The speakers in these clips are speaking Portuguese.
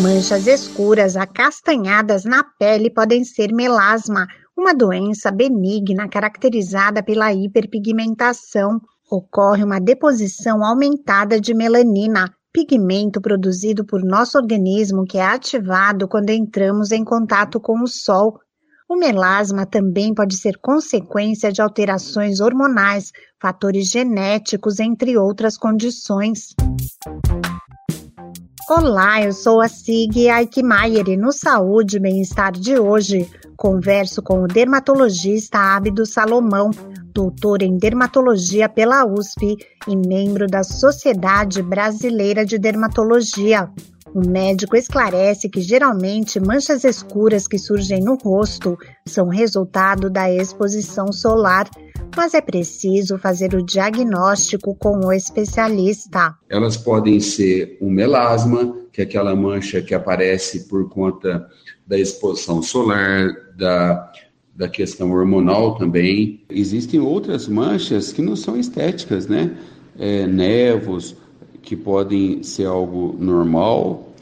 Manchas escuras acastanhadas na pele podem ser melasma, uma doença benigna caracterizada pela hiperpigmentação. Ocorre uma deposição aumentada de melanina, pigmento produzido por nosso organismo que é ativado quando entramos em contato com o sol. O melasma também pode ser consequência de alterações hormonais, fatores genéticos, entre outras condições. Olá, eu sou a Sig Aikmaier e no Saúde e Bem-Estar de hoje converso com o dermatologista Ábido Salomão, doutor em dermatologia pela USP e membro da Sociedade Brasileira de Dermatologia. O médico esclarece que geralmente manchas escuras que surgem no rosto são resultado da exposição solar, mas é preciso fazer o diagnóstico com o especialista. Elas podem ser um melasma, que é aquela mancha que aparece por conta da exposição solar, da, da questão hormonal também. Existem outras manchas que não são estéticas, né? É, nevos, que podem ser algo normal,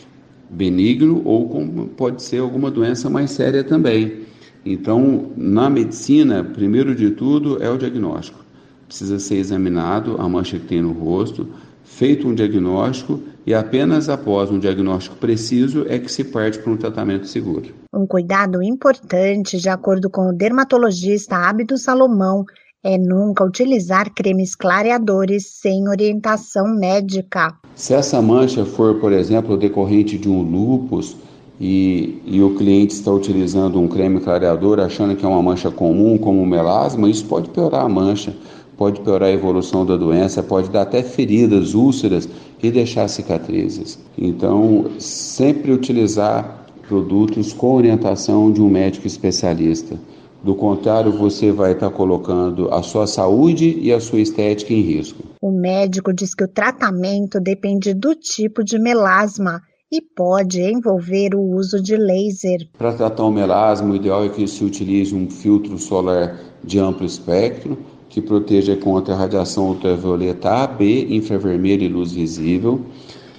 benigno, ou como pode ser alguma doença mais séria também. Então, na medicina, primeiro de tudo é o diagnóstico. Precisa ser examinado a mancha que tem no rosto, feito um diagnóstico e apenas após um diagnóstico preciso é que se parte para um tratamento seguro. Um cuidado importante, de acordo com o dermatologista Ábido Salomão, é nunca utilizar cremes clareadores sem orientação médica. Se essa mancha for, por exemplo, decorrente de um lúpus e, e o cliente está utilizando um creme clareador achando que é uma mancha comum, como melasma, isso pode piorar a mancha, pode piorar a evolução da doença, pode dar até feridas, úlceras e deixar cicatrizes. Então, sempre utilizar produtos com orientação de um médico especialista. Do contrário, você vai estar colocando a sua saúde e a sua estética em risco. O médico diz que o tratamento depende do tipo de melasma e pode envolver o uso de laser. Para tratar o melasma, o ideal é que se utilize um filtro solar de amplo espectro que proteja contra a radiação ultravioleta A, B, infravermelho e luz visível.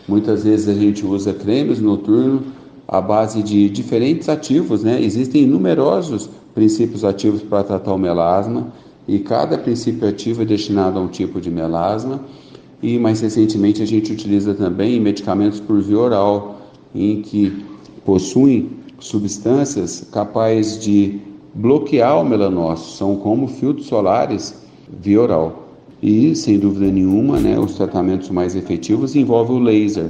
Muitas vezes a gente usa cremes noturnos à base de diferentes ativos, né? Existem numerosos princípios ativos para tratar o melasma e cada princípio ativo é destinado a um tipo de melasma. E mais recentemente a gente utiliza também medicamentos por via oral, em que possuem substâncias capazes de bloquear o melanócito, são como filtros solares via oral. E, sem dúvida nenhuma, né, os tratamentos mais efetivos envolvem o laser.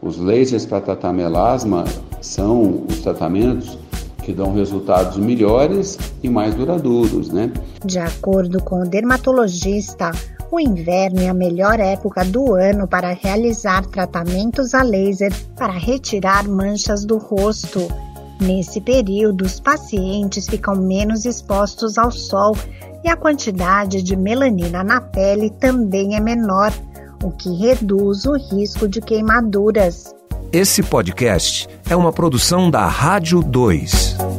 Os lasers para tratar melasma são os tratamentos que dão resultados melhores e mais duradouros, né? De acordo com o dermatologista, o inverno é a melhor época do ano para realizar tratamentos a laser para retirar manchas do rosto. Nesse período, os pacientes ficam menos expostos ao sol e a quantidade de melanina na pele também é menor, o que reduz o risco de queimaduras. Esse podcast é uma produção da Rádio 2.